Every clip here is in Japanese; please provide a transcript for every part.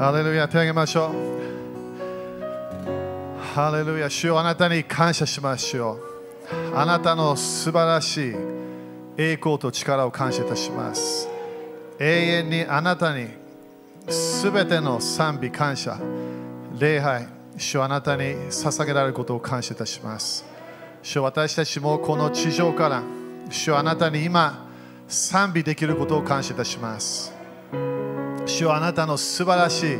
ハレルヤ手を挙げましょうハレルヤ主よあなたに感謝しますよ。あなたの素晴らしい栄光と力を感謝いたします。永遠にあなたにすべての賛美感謝礼拝主よあなたに捧げられることを感謝いたします。主私たちもこの地上から主よあなたに今賛美できることを感謝いたします。主よあなたの素晴らしい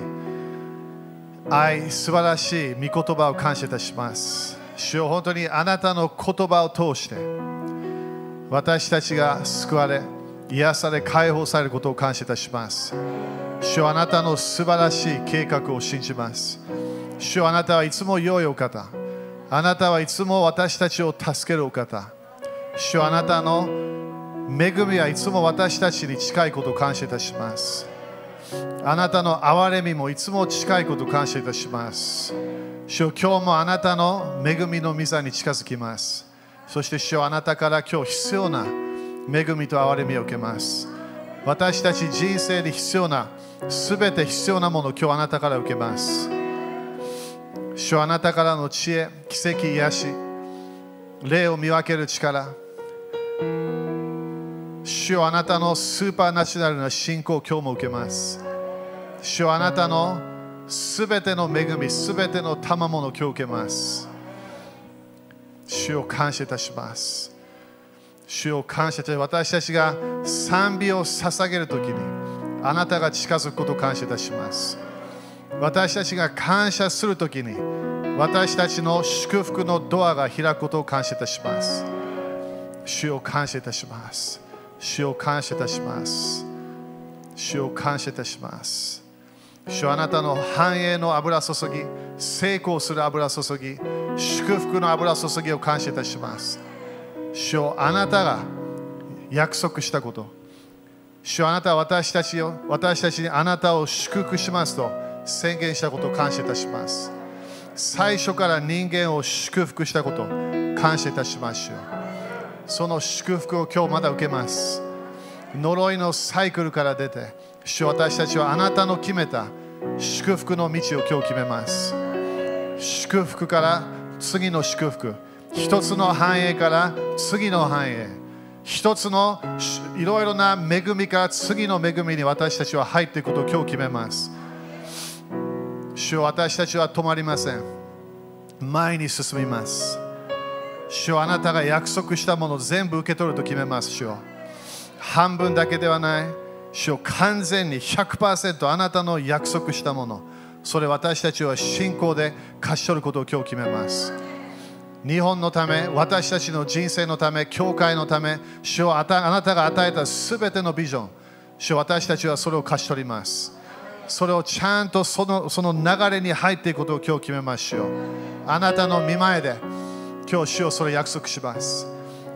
愛、素晴らしい御言葉を感謝いたします。主よ本当にあなたの言葉を通して私たちが救われ、癒され、解放されることを感謝いたします。主よあなたの素晴らしい計画を信じます。主よあなたはいつも良いお方。あなたはいつも私たちを助けるお方。主よあなたの恵みはいつも私たちに近いことを感謝いたします。あなたの憐れみもいつも近いこと感謝いたします。主よ今日もあなたの恵みの御座に近づきます。そして主よあなたから今日必要な恵みと憐れみを受けます。私たち人生で必要な、すべて必要なものを今日あなたから受けます。主よあなたからの知恵、奇跡、癒し、霊を見分ける力、主よあなたのスーパーナチュラルな信仰を今日も受けます。主よあなたのすべての恵み、すべての賜物を今日受けます。主を感謝いたします。主を感謝いたし私たちが賛美を捧げるときにあなたが近づくことを感謝いたします。私たちが感謝するときに私たちの祝福のドアが開くことを感謝いたします。主を感謝いたします。主を感謝いたします。主を感謝いたします。主はあなたの繁栄の油注ぎ、成功する油注ぎ、祝福の油注ぎを感謝いたします。主よあなたが約束したこと、主はあなたは私たちを私たちにあなたを祝福しますと宣言したことを感謝いたします。最初から人間を祝福したこと感謝いたしますよ。その祝福を今日まだ受けます。呪いのサイクルから出て、主私たちはあなたの決めた祝福の道を今日決めます。祝福から次の祝福、一つの繁栄から次の繁栄、一つのいろいろな恵みから次の恵みに私たちは入っていくことを今日決めます。主よ私たちは止まりません。前に進みます。主よあなたが約束したものを全部受け取ると決めます。主よ半分だけではない。主よ完全に100%あなたの約束したもの。それ私たちは信仰で勝ち取ることを今日決めます。日本のため、私たちの人生のため、教会のため、主よあなたが与えたすべてのビジョン、主私たちはそれを勝ち取ります。それをちゃんとそのその流れに入っていくことを今日決めましょう。あなたの見前で、今日主よそれ約束します。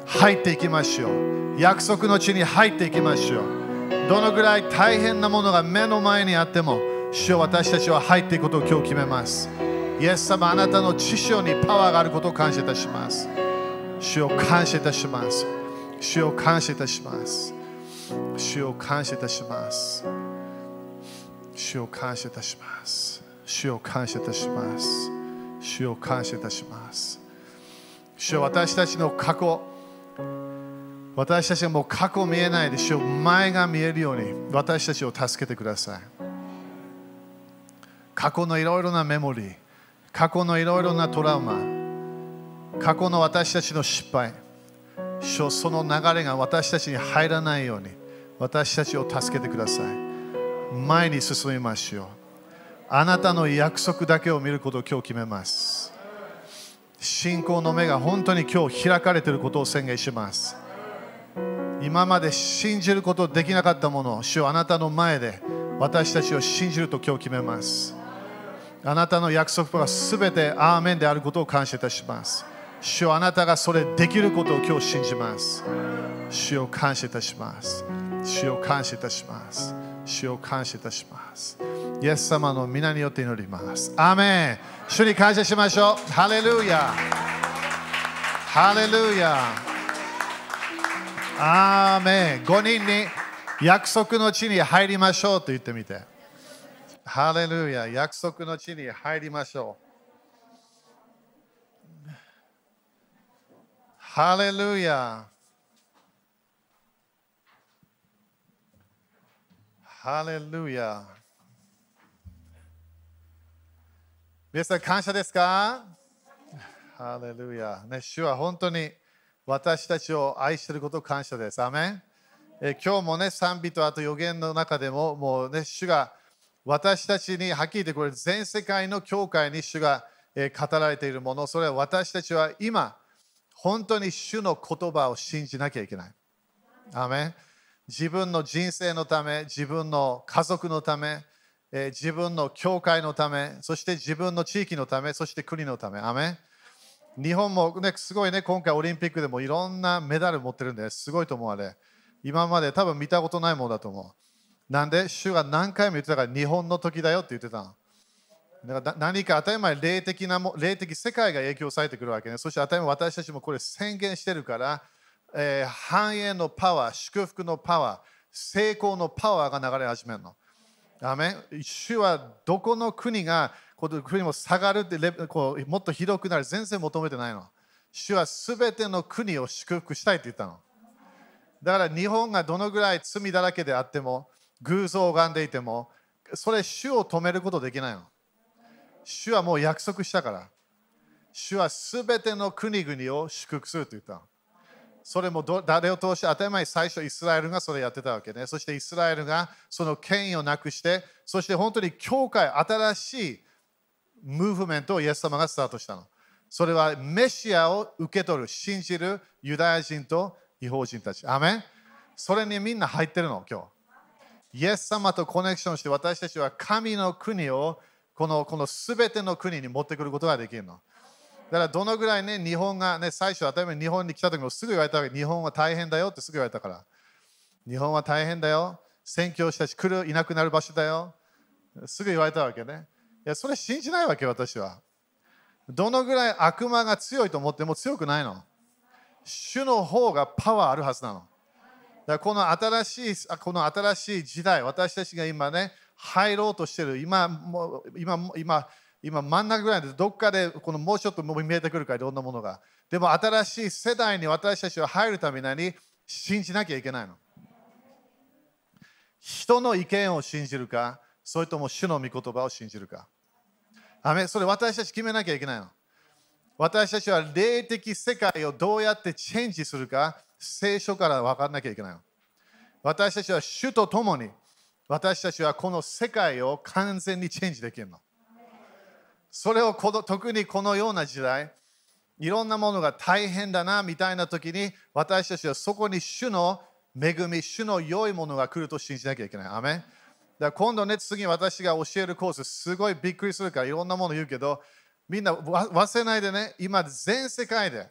入っていきましょう。約束の地に入っていきましょう。どのぐらい大変なものが目の前にあっても、主よ私たちは入っていくことを今日決めます。イエス様、あなたの知性にパワーがあることを感謝いたします。主を感謝いたします。主を感謝いたします。主を感謝いたします。主を感謝いたします。主を感謝いたします。主を感謝いたします。主よ私たちの過去、私たちがもう過去見えないで、主よ前が見えるように私たちを助けてください。過去のいろいろなメモリー、過去のいろいろなトラウマ、過去の私たちの失敗、主よその流れが私たちに入らないように私たちを助けてください。前に進みましょう。あなたの約束だけを見ることを今日決めます。信仰の目が本当に今日開かれていることを宣言します。今まで信じることできなかったものを主あなたの前で私たちを信じると今日決めます。あなたの約束がすべてアーメンであることを感謝いたします。主よあなたがそれできることを今日信じます。主を感謝いたします。主を感謝いたします。主を感謝いたします。イエス様の皆によって祈ります。アーメン主に感謝しましょう。ハレルヤハレルヤアーメン5人に約束の地に入りましょうと言ってみて。ハレルヤ、約束の地に入りましょう。ハレルヤ。ハレルヤ。皆さん、感謝ですか？ハレルヤ。ね、主は本当に私たちを愛していること感謝です。アメンえ今日もね、賛美とあと予言の中でも、もうね、主が私たちにはっきり言ってこれ全世界の教会に主が語られているもの、それは私たちは今、本当に主の言葉を信じなきゃいけない。アメ自分の人生のため、自分の家族のため、自分の教会のため、そして自分の地域のため、そして国のため。アメ日本も、ね、すごいね、今回オリンピックでもいろんなメダル持ってるんですごいと思うあれ。今まで多分見たことないものだと思う。なんで、主が何回も言ってたから日本の時だよって言ってただから何か当たり前霊的なも霊的世界が影響されてくるわけね。そして当たり前私たちもこれ宣言してるから、えー、繁栄のパワー、祝福のパワー、成功のパワーが流れ始めるの。アメ主はどこの国がこの国も下がるってこうもっと広くなる全然求めてないの。主はすべての国を祝福したいって言ったの。だから日本がどのぐらい罪だらけであっても、偶像を拝んでいても、それ主を止めることできないの。主はもう約束したから。主はすべての国々を祝福すると言ったの。それも誰を通して当たり前最初イスラエルがそれやってたわけね。そしてイスラエルがその権威をなくして、そして本当に教会、新しいムーブメントをイエス様がスタートしたの。それはメシアを受け取る、信じるユダヤ人と違法人たち。アメンそれにみんな入ってるの、今日。イエス様とコネクションして私たちは神の国をこのこの全ての国に持ってくることができるの。だからどのぐらいね、日本がね、最初、当たり前日本に来た時もすぐ言われたわけ、日本は大変だよってすぐ言われたから。日本は大変だよ。宣教師たち来る、いなくなる場所だよ。すぐ言われたわけね。いや、それ信じないわけ、私は。どのぐらい悪魔が強いと思っても強くないの？主の方がパワーあるはずなの。だからこの新しいこの新しい時代、私たちが今ね、入ろうとしている、今、も今、今、今真ん中ぐらいでどっかでこのもうちょっと見えてくるからいろんなものが。でも新しい世代に私たちは入るために信じなきゃいけないの。人の意見を信じるか、それとも主の御言葉を信じるか。アメそれ私たち決めなきゃいけないの。私たちは霊的世界をどうやってチェンジするか、聖書から分からなきゃいけないの。私たちは主と共に、私たちはこの世界を完全にチェンジできるの。それをこの特にこのような時代、いろんなものが大変だなみたいな時に、私たちはそこに主の恵み、主の良いものが来ると信じなきゃいけない。アメだ今度ね、次私が教えるコース、すごいびっくりするからいろんなもの言うけど、みんな忘れないでね、今全世界で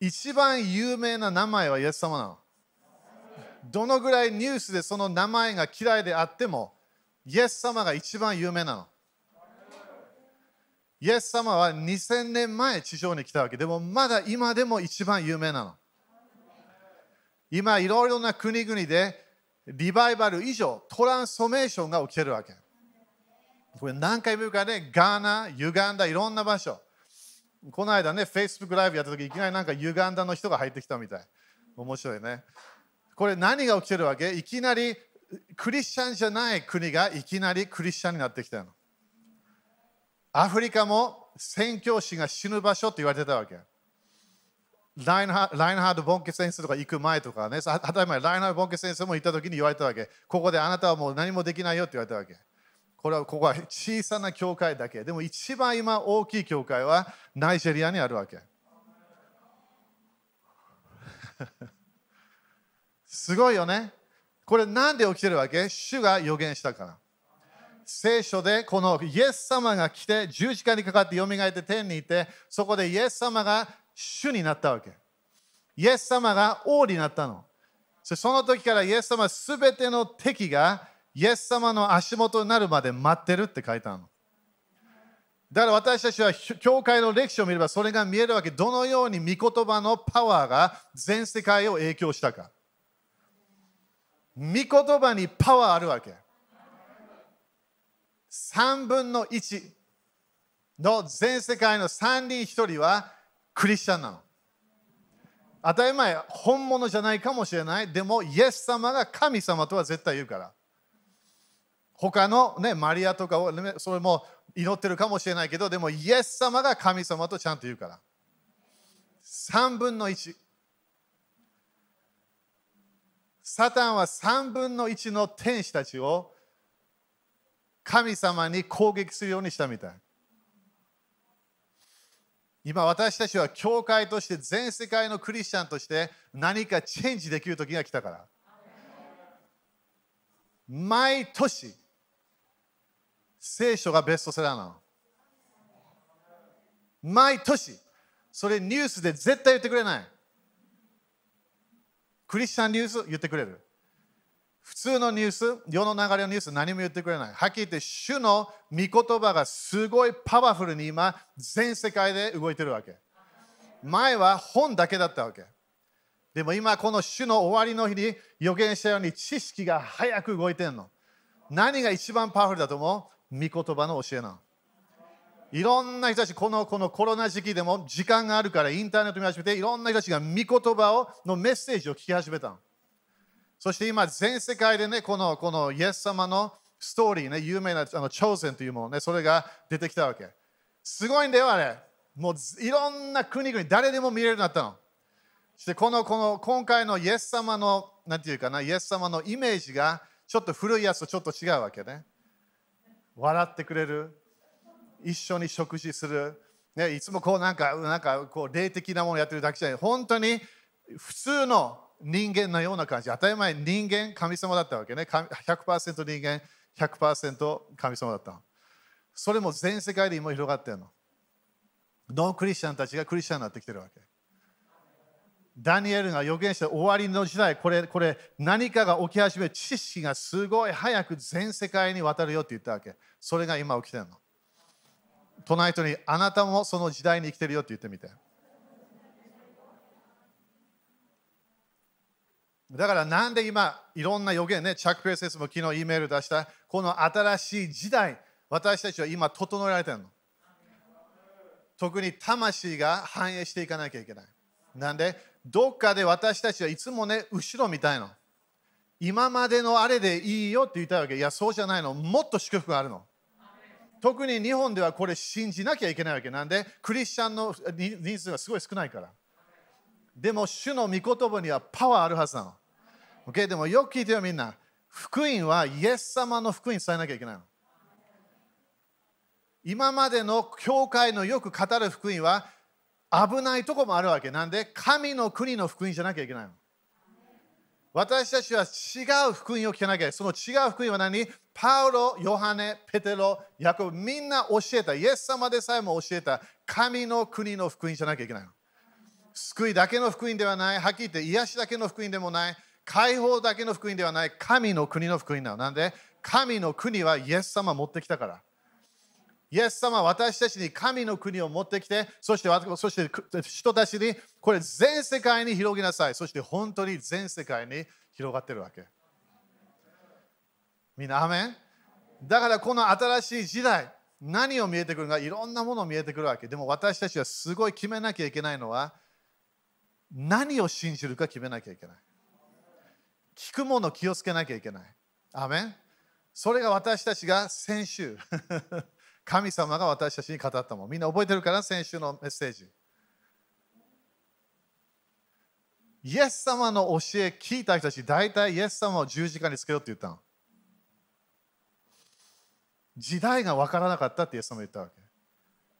一番有名な名前はイエス様なの。どのぐらいニュースでその名前が嫌いであっても、イエス様が一番有名なの。イエス様は2000年前地上に来たわけでもまだ今でも一番有名なの。今いろいろな国々でリバイバル以上、トランスフォーメーションが起きてるわけ。これ何回も言うかね、ガーナ、ユガンダ、いろんな場所。この間ね、Facebook ライブやった時いきなりなんかユガンダの人が入ってきたみたい。面白いね。これ何が起きてるわけ？いきなりクリスチャンじゃない国がいきなりクリスチャンになってきたの。アフリカも宣教師が死ぬ場所って言われてたわけ。ラインハラインハード・ボンケ先生とか行く前とかね、当たり前、ラインハード・ボンケ先生も行った時に言われたわけ。ここであなたはもう何もできないよって言われたわけ。これはここは小さな教会だけ。でも一番今大きい教会はナイジェリアにあるわけ。すごいよね。これなんで起きてるわけ？主が予言したから。聖書でこのイエス様が来て十字架にかかって蘇って天にいてそこでイエス様が主になったわけ。イエス様が王になったの。その時からイエス様はすべての敵がイエス様の足元になるまで待ってるって書いてあるの。だから私たちは教会の歴史を見ればそれが見えるわけ。どのように御言葉のパワーが全世界を影響したか。御言葉にパワーあるわけ。3分の1の全世界の3人1人はクリスチャンなの。当たり前、本物じゃないかもしれない。でも、イエス様が神様とは絶対言うから。他の、ね、マリアとかを、それも祈ってるかもしれないけど、でも、イエス様が神様とちゃんと言うから。3分の1。サタンは3分の1の天使たちを神様に攻撃するようにしたみたい。今私たちは教会として全世界のクリスチャンとして何かチェンジできる時が来たから。毎年聖書がベストセラーなの。毎年それニュースで絶対言ってくれない。クリスチャンニュース言ってくれる。普通のニュース、世の流れのニュース何も言ってくれない。はっきり言って、主の御言葉がすごいパワフルに今、全世界で動いてるわけ。前は本だけだったわけ。でも今、この主の終わりの日に予言したように知識が早く動いてるの。何が一番パワフルだと思う？御言葉の教えなの。いろんな人たち、このこのコロナ時期でも時間があるからインターネット見始めて、いろんな人たちが御言葉をのメッセージを聞き始めたの。そして今、全世界でね、このこのイエス様のストーリーね、有名なあの挑戦というものね、それが出てきたわけ。すごいんだよ、あれ。もういろんな国々、誰でも見れるようになったの。そしてこのこの今回のイエス様の、なんていうかな、イエス様のイメージがちょっと古いやつとちょっと違うわけね。笑ってくれる、一緒に食事する、ね、いつもこうなんか、なんかこう霊的なものやってるだけじゃない、本当に普通の人間のような感じ。当たり前、人間、神様だったわけね。100%人間、100%神様だった。それも全世界で今広がってるの。ノンクリスチャンたちがクリスチャンになってきてるわけ。ダニエルが予言した終わりの時代、これ、これ何かが起き始め、知識がすごい早く全世界に渡るよって言ったわけ。それが今起きてるの。隣人に、あなたもその時代に生きてるよって言ってみて。だからなんで今いろんな予言ね、チャック・ペーセスも昨日 E メール出した、この新しい時代、私たちは今整えられてるの。特に魂が反映していかなきゃいけない。なんで、どっかで私たちはいつもね、後ろみたいの。今までのあれでいいよって言ったいわけ。いや、そうじゃないの。もっと祝福があるの。特に日本ではこれ信じなきゃいけないわけなんで、クリスチャンの人数がすごい少ないから。でも、主の御言葉にはパワーあるはずなの。Okay? でもよく聞いてよみんな。福音はイエス様の福音伝えなきゃいけないの。今までの教会のよく語る福音は危ないとこもあるわけなんで？神の国の福音じゃなきゃいけないの。私たちは違う福音を聞かなきゃいけない。その違う福音は何？パウロ、ヨハネ、ペテロ、ヤコブ、みんな教えた。イエス様でさえも教えた。神の国の福音じゃなきゃいけないの。救いだけの福音ではない。はっきり言って癒しだけの福音でもない。解放だけの福音ではない神の国の福音なの。なんで？神の国はイエス様持ってきたから。イエス様は私たちに神の国を持ってきて、そしてそして人たちにこれ全世界に広げなさい。そして本当に全世界に広がってるわけ。みんな、アメン？だからこの新しい時代、何を見えてくるか、いろんなもの見えてくるわけ。でも私たちはすごい決めなきゃいけないのは、何を信じるか決めなきゃいけない。聞くもの気をつけなきゃいけない。アメンそれが私たちが先週、神様が私たちに語ったもん。みんな覚えてるから先週のメッセージ。イエス様の教え聞いた人たち、大体イエス様を十字架につけようって言ったの。時代が分からなかったってイエス様言ったわけ。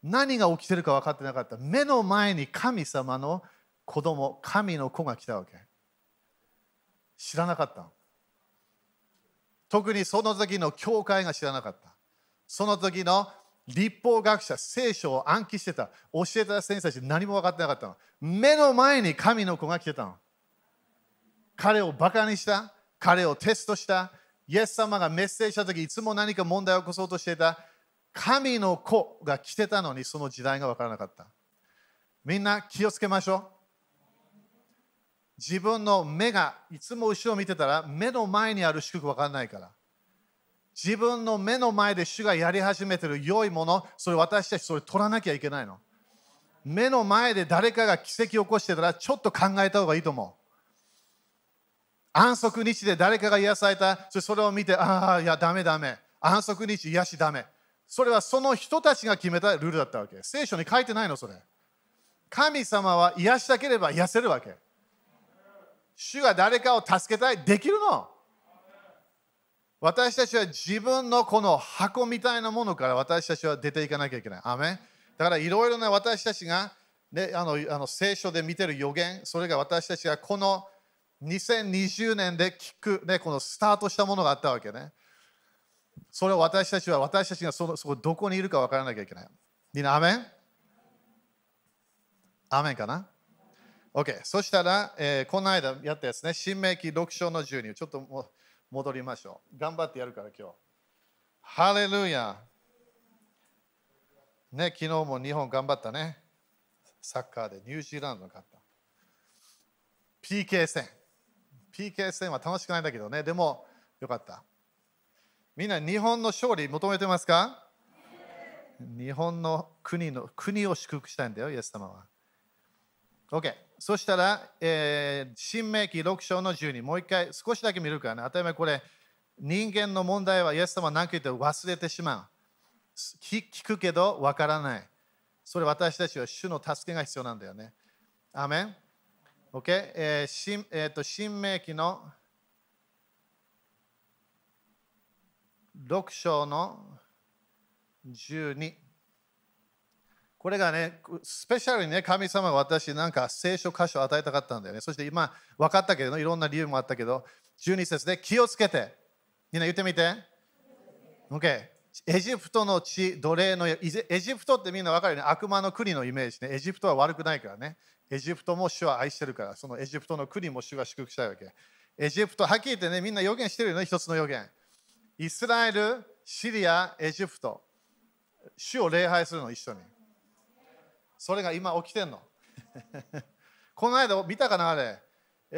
何が起きてるか分かってなかった。目の前に神様の子供、神の子が来たわけ。知らなかった特にその時の教会が知らなかった。その時の立法学者聖書を暗記してた。教えた先生たち何も分かってなかったの。目の前に神の子が来てたの。彼をバカにした。彼をテストした。イエス様がメッセージした時いつも何か問題を起こそうとしていた。神の子が来てたのにその時代が分からなかった。みんな気をつけましょう。自分の目がいつも後ろを見てたら目の前にある祝福分かんないから自分の目の前で主がやり始めてる良いもの、それ私たちそれ取らなきゃいけないの。目の前で誰かが奇跡を起こしてたらちょっと考えた方がいいと思う。安息日で誰かが癒された、それを見て、ああ、いや、だめだめ。安息日癒しだめ。それはその人たちが決めたルールだったわけ。聖書に書いてないの、それ。神様は癒したければ癒せるわけ。主が誰かを助けたい、できるの？私たちは自分のこの箱みたいなものから私たちは出ていかなきゃいけない。アメだからいろいろな私たちが、ね、あのあの聖書で見てる予言、それが私たちがこの2020年で聞く、ね、このスタートしたものがあったわけね。それを私たちは、私たちがそのそこどこにいるか分からなきゃいけない。みんな、アメン？アメンかな？?OK。そしたら、えー、この間やったやつね、新明記6章の12、ちょっとも戻りましょう。頑張ってやるから今日。ハレルヤね、昨日も日本頑張ったね。サッカーでニュージーランドの勝った。PK 戦。PK 戦は楽しくないんだけどね、でもよかった。みんな日本の勝利求めてますか？日本の国の国を祝福したいんだよ、イエス様は。OK。そしたら、えー、新明記6章の12、もう一回少しだけ見るからね。当たり前これ、人間の問題はイエス様は何か言って忘れてしまう。聞くけどわからない。それ私たちは主の助けが必要なんだよね。アメン OK、えー新えーと、新明記の6章の12。これがね、スペシャルにね、神様が私なんか聖書箇所を与えたかったんだよね。そして今分かったけど、いろんな理由もあったけど、12節で気をつけて。みんな言ってみて。OK。エジプトの地、奴隷のエジプトってみんな分かるよね。悪魔の国のイメージね。エジプトは悪くないからね。エジプトも主は愛してるから、そのエジプトの国も主が祝福したいわけ。エジプト、はっきり言ってね、みんな予言してるよね、一つの予言。イスラエル、シリア、エジプト。主を礼拝するの、一緒に。それが今起きてんの。この間見たかな、あれ。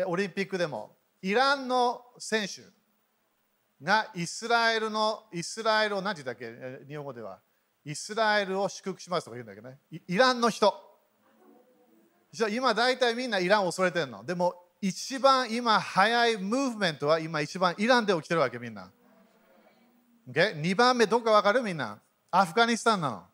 オリンピックでも。イランの選手がイスラエルの、イスラエルを何て言っけ、日本語では。イスラエルを祝福しますとか言うんだけどね。イランの人。今大体みんなイランを恐れてるの。でも一番今早いムーブメントは今一番イランで起きてるわけみんな。Okay? 2番目どこかわかる？みんな。アフガニスタンなの。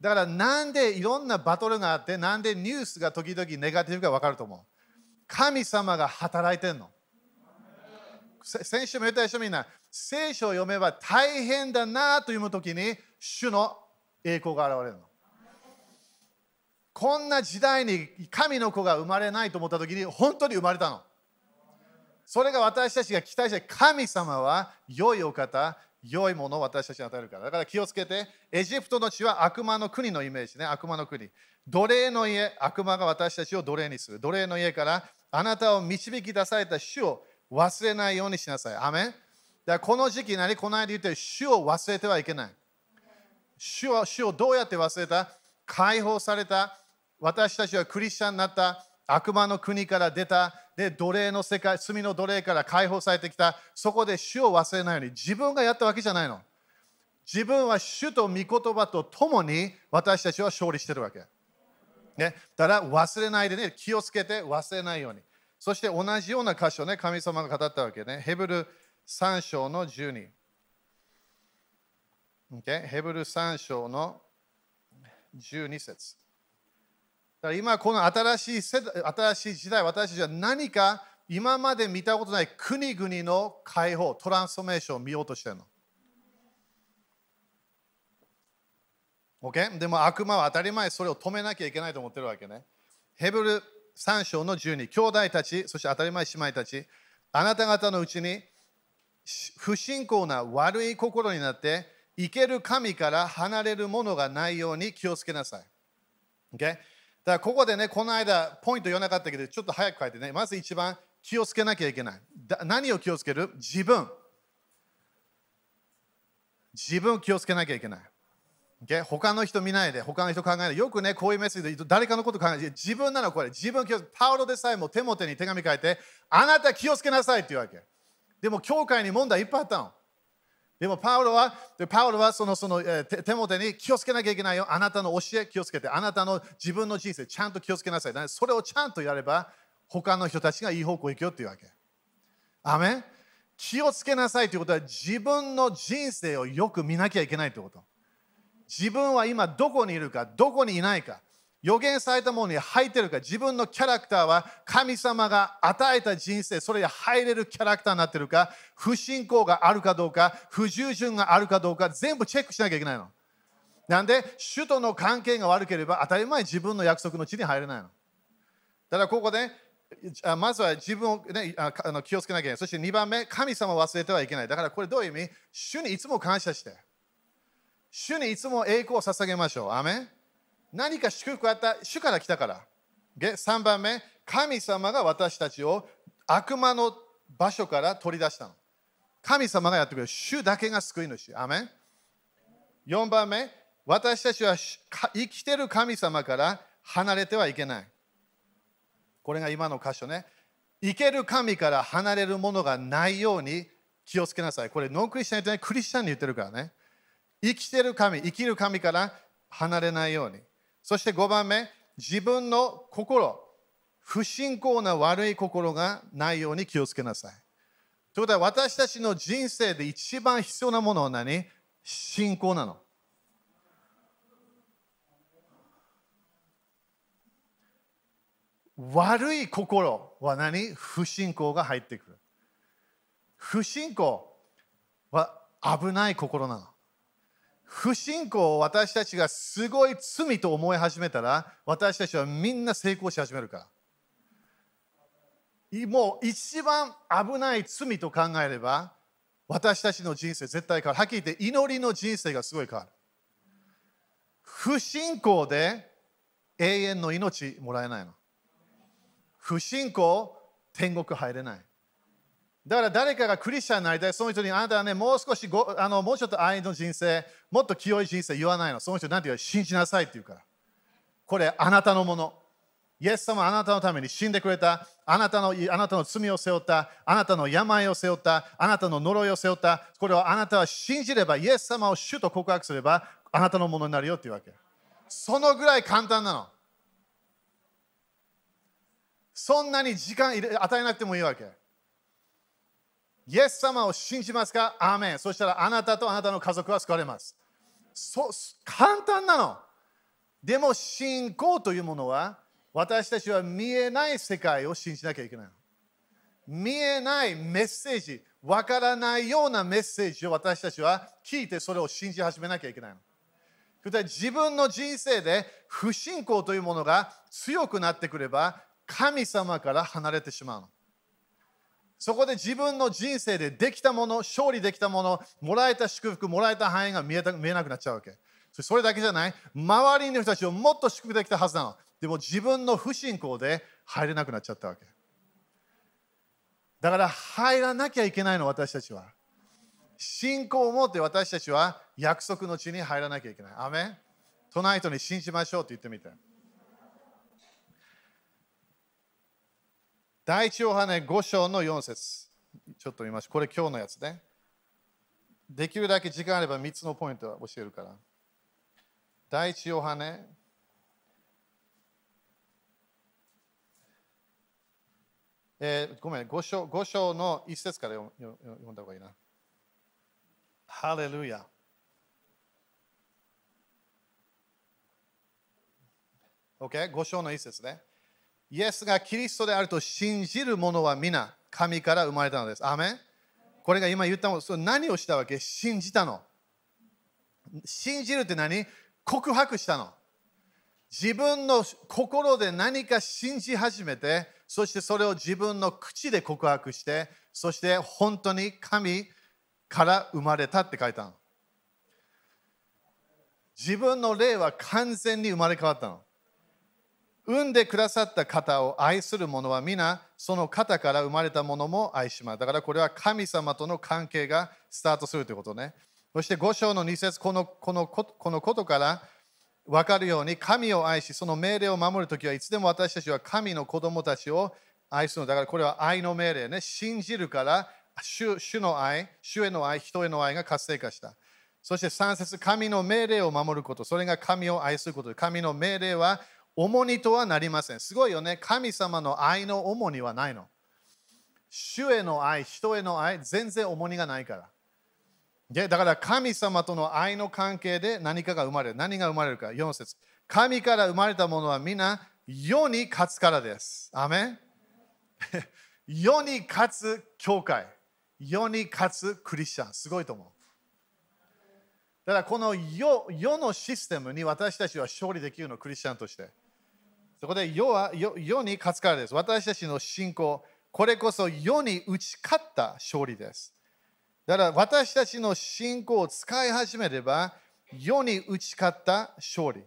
だからなんでいろんなバトルがあってなんでニュースが時々ネガティブかわかると思う？神様が働いてんの。先週も言ったでしょみんな。聖書を読めば大変だなと読むときに主の栄光が現れるの。こんな時代に神の子が生まれないと思った時に本当に生まれたの。それが私たちが期待して神様は良いお方、良いものを私たちに与えるから。だから気をつけて、エジプトの地は悪魔の国のイメージね、悪魔の国。奴隷の家、悪魔が私たちを奴隷にする。奴隷の家からあなたを導き出された主を忘れないようにしなさい。アメンだからこの時期何この間言ってる主を忘れてはいけない。主を主をどうやって忘れた？解放された私たちはクリスチャンになった悪魔の国から出たで奴隷の世界罪の奴隷から解放されてきた。そこで主を忘れないように自分がやったわけじゃないの。自分は主と御言葉と共に私たちは勝利してるわけ、ね、だから忘れないでね気をつけて忘れないように。そして同じような箇所ね神様が語ったわけね。ヘブル3章の12、okay? ヘブル3章の12節。だから今この新しい世代新しい時代、私たちは何か今まで見たことない国々の解放、トランスフォーメーションを見ようとしてるの。OK? でも悪魔は当たり前それを止めなきゃいけないと思ってるわけね。ヘブル3章の12、兄弟たち、そして当たり前姉妹たち、あなた方のうちに不信仰な悪い心になって、生ける神から離れるものがないように気をつけなさい。Okay? だからここでね、この間、ポイント言わなかったけど、ちょっと早く書いてね、まず一番気をつけなきゃいけない。だ何を気をつける？自分。自分気をつけなきゃいけない。Okay? 他の人見ないで、他の人考えないで。よくね、こういうメッセージで誰かのこと考えないで、自分なのこれ、自分気をつけパウロでさえも手元に手紙書いて、あなた気をつけなさいって言うわけ。でも教会に問題いっぱいあったの。でもパウロは、パウロはそのその、手元に気をつけなきゃいけないよ。あなたの教え気をつけて、あなたの自分の人生ちゃんと気をつけなさい。それをちゃんとやれば、他の人たちがいい方向行くよっていうわけ。アメ気をつけなさいということは自分の人生をよく見なきゃいけないということ。自分は今どこにいるか、どこにいないか。予言されたものに入ってるか、自分のキャラクターは神様が与えた人生、それに入れるキャラクターになってるか、不信仰があるかどうか、不従順があるかどうか、全部チェックしなきゃいけないの。なんで、首都の関係が悪ければ、当たり前自分の約束の地に入れないの。だからここで、まずは自分を、ね、あの気をつけなきゃいけない。そして2番目、神様を忘れてはいけない。だからこれどういう意味？主にいつも感謝して。主にいつも栄光を捧げましょう。アメン何か祝福あった、主から来たから。3番目、神様が私たちを悪魔の場所から取り出したの。神様がやってくれる。主だけが救い主。アメン ?4 番目、私たちは生きてる神様から離れてはいけない。これが今の箇所ね。生ける神から離れるものがないように気をつけなさい。これノンクリスチャンじゃないクリスチャンに言ってるからね。生きてる神、生きる神から離れないように。そして5番目、自分の心、不信仰な悪い心がないように気をつけなさい。ということは私たちの人生で一番必要なものは何？信仰なの。悪い心は何？不信仰が入ってくる。不信仰は危ない心なの。不信仰を私たちがすごい罪と思い始めたら私たちはみんな成功し始めるから。もう一番危ない罪と考えれば私たちの人生絶対変わる。はっきり言って祈りの人生がすごい変わる。不信仰で永遠の命もらえないの。不信仰天国入れない。だから誰かがクリスチャンになりたい、その人にあなたはね、もう少しごあのもうちょっと愛の人生、もっと清い人生言わないの。その人なんて言う信じなさいって言うから。これあなたのもの。イエス様はあなたのために死んでくれた。あなたのあなたの罪を背負った。あなたの病を背負った。あなたの呪いを背負った。これをあなたは信じれば、イエス様を主と告白すれば、あなたのものになるよっていうわけ。そのぐらい簡単なの。そんなに時間与えなくてもいいわけ。イエス様を信じますか？アーメン。そしたらあなたとあなたの家族は救われます。そ簡単なの。でも信仰というものは私たちは見えない世界を信じなきゃいけない。見えないメッセージ、わからないようなメッセージを私たちは聞いてそれを信じ始めなきゃいけないの。自分の人生で不信仰というものが強くなってくれば神様から離れてしまうの。そこで自分の人生でできたもの、勝利できたもの、もらえた祝福、もらえた範囲が見えた見えなくなっちゃうわけ。それだけじゃない。周りの人たちをもっと祝福できたはずなの。でも自分の不信仰で入れなくなっちゃったわけ。だから入らなきゃいけないの、私たちは。信仰を持って私たちは約束の地に入らなきゃいけない。アメントナイトに信じましょうって言ってみて。第一ヨハネ5章の4節ちょっと見ましょう。これ今日のやつね。できるだけ時間あれば3つのポイントを教えるから。第一ヨハネえー、ごめん5章、5章の1節から読んだ方がいいな。ハレルヤ。OK、5章の1節ね。イエスがキリストであると信じる者は皆神から生まれたのです。アメンこれが今言ったもの、それ何をしたわけ？信じたの。信じるって何？告白したの。自分の心で何か信じ始めて、そしてそれを自分の口で告白して、そして本当に神から生まれたって書いたの。自分の霊は完全に生まれ変わったの。産んでくださった方を愛する者は皆その方から生まれたものも愛します。だからこれは神様との関係がスタートするということね。そして5章の2節このこのこのことから分かるように神を愛しその命令を守るときはいつでも私たちは神の子供たちを愛するのだからこれは愛の命令ね。信じるから主主の愛、主への愛、人への愛が活性化した。そして3節神の命令を守ること、それが神を愛することで、神の命令は重荷とはなりません。すごいよね。神様の愛の重荷はないの。主への愛、人への愛、全然重荷がないから。でだから神様との愛の関係で何かが生まれる。何が生まれるか。4節神から生まれたものは皆世に勝つからです。アメン 世に勝つ教会。世に勝つクリスチャン。すごいと思う。だからこの世世のシステムに私たちは勝利できるの、クリスチャンとして。そこで世は世に勝つからです。私たちの信仰、これこそ世に打ち勝った勝利です。だから私たちの信仰を使い始めれば、世に打ち勝った勝利。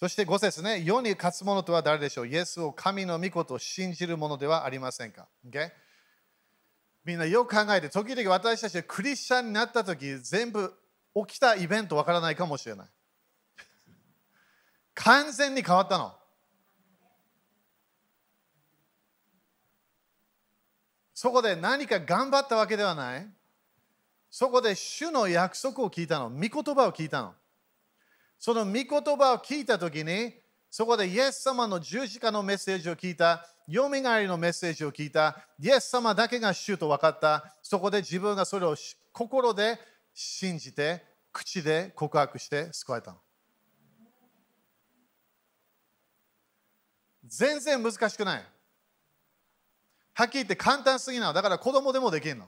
そして5節ね、世に勝つ者とは誰でしょう？イエスを神の御子と信じる者ではありませんか、okay? みんなよく考えて、時々私たちがクリスチャンになった時、全部起きたイベントわからないかもしれない。完全に変わったの。そこで何か頑張ったわけではない。そこで主の約束を聞いたの、御言葉を聞いたの。その御言葉を聞いたときに、そこでイエス様の十字架のメッセージを聞いた、よみがえりのメッセージを聞いた、イエス様だけが主と分かった、そこで自分がそれを心で信じて、口で告白して救われたの。全然難しくない。はっきり言って簡単すぎなの。だから子供でもできるの。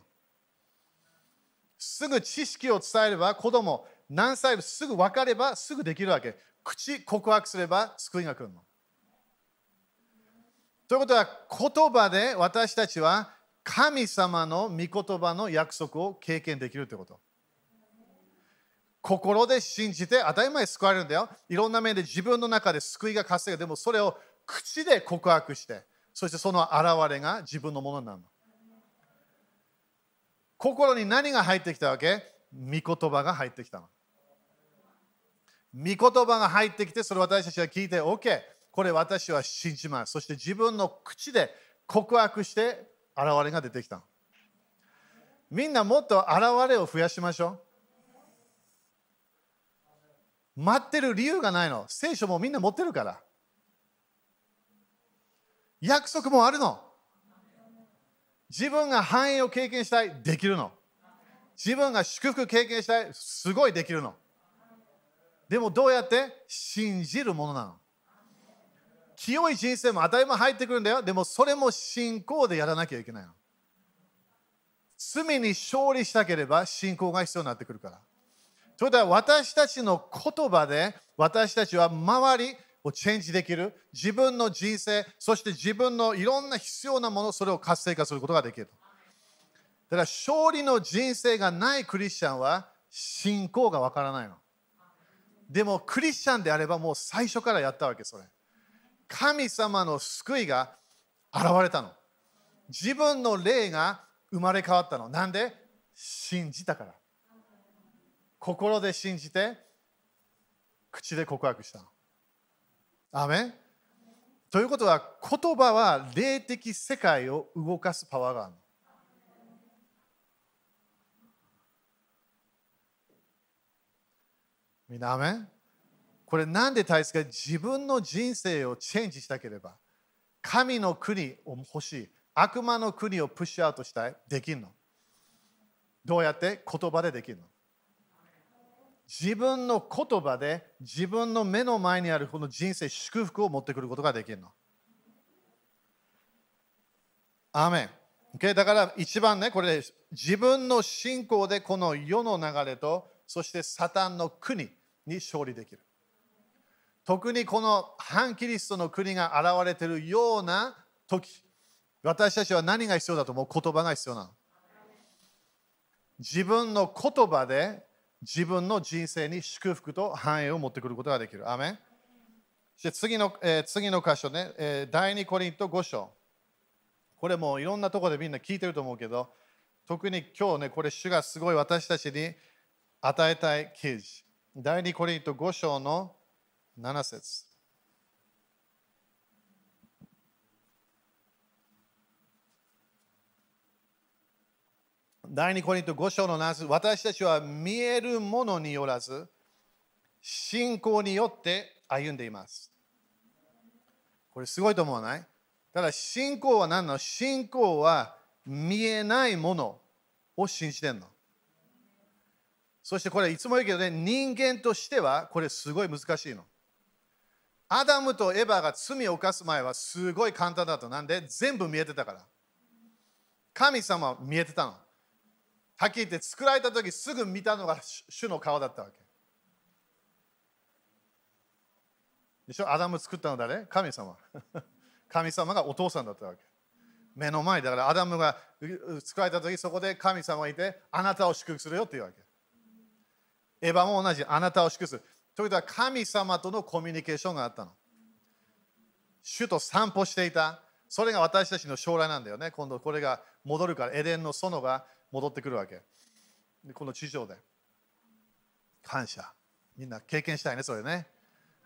すぐ知識を伝えれば子供何歳すぐ分かればすぐできるわけ口告白すれば救いが来るのということは言葉で私たちは神様の御言葉の約束を経験できるということ心で信じて当たり前救われるんだよいろんな面で自分の中で救いが活性がでもそれを口で告白してそしてその現れが自分のものになるの心に何が入ってきたわけ？御言葉が入ってきたの。御言葉が入ってきて、それ私たちは聞いて、OK、これ私は信じます。そして自分の口で告白して現れが出てきたの。みんなもっと現れを増やしましょう。待ってる理由がないの。聖書もみんな持ってるから。約束もあるの。自分が繁栄を経験したい、できるの。自分が祝福経験したい、すごいできるの。でもどうやって？信じるものなの。清い人生も当たり前入ってくるんだよ。でもそれも信仰でやらなきゃいけないの。罪に勝利したければ信仰が必要になってくるから。それでは私たちの言葉で私たちは周りをチェンジできる自分の人生そして自分のいろんな必要なものそれを活性化することができるだから勝利の人生がないクリスチャンは信仰がわからないの。でもクリスチャンであればもう最初からやったわけそれ。神様の救いが現れたの。自分の霊が生まれ変わったの。なんで？信じたから。心で信じて口で告白したの。アメということは言葉は霊的世界を動かすパワーがあるみんなアメこれなんで大切か自分の人生をチェンジしたければ神の国を欲しい悪魔の国をプッシュアウトしたいできるの？どうやって？言葉でできるの？自分の言葉で自分の目の前にあるこの人生祝福を持ってくることができるの。アメン。Okay? だから一番ね、これ自分の信仰でこの世の流れとそしてサタンの国に勝利できる。特にこの反キリストの国が現れているような時、私たちは何が必要だと思う？言葉が必要なの。自分の言葉で自分の人生に祝福と繁栄を持ってくることができる。アメンそして次の、えー、次の箇所ね、えー、第2コリント5章。これもいろんなところでみんな聞いてると思うけど、特に今日ね、これ主がすごい私たちに与えたい記事。第2コリント5章の7節第2コリント5章の7私たちは見えるものによらず、信仰によって歩んでいます。これすごいと思わない？ただ信仰は何なの？信仰は見えないものを信じてんの。そしてこれいつも言うけどね、人間としてはこれすごい難しいの。アダムとエヴァが罪を犯す前はすごい簡単だった。なんで？全部見えてたから。神様は見えてたの。はっきり言って作られた時すぐ見たのが主の顔だったわけ。でしょ？アダム作ったの誰？神様。神様がお父さんだったわけ。目の前だからアダムが作られた時そこで神様がいてあなたを祝福するよっていうわけ。エヴァも同じあなたを祝福する。ということは神様とのコミュニケーションがあったの。主と散歩していた。それが私たちの将来なんだよね。今度これが戻るから、エデンの園が戻ってくるわけ。この地上で。感謝。みんな経験したいね、それね。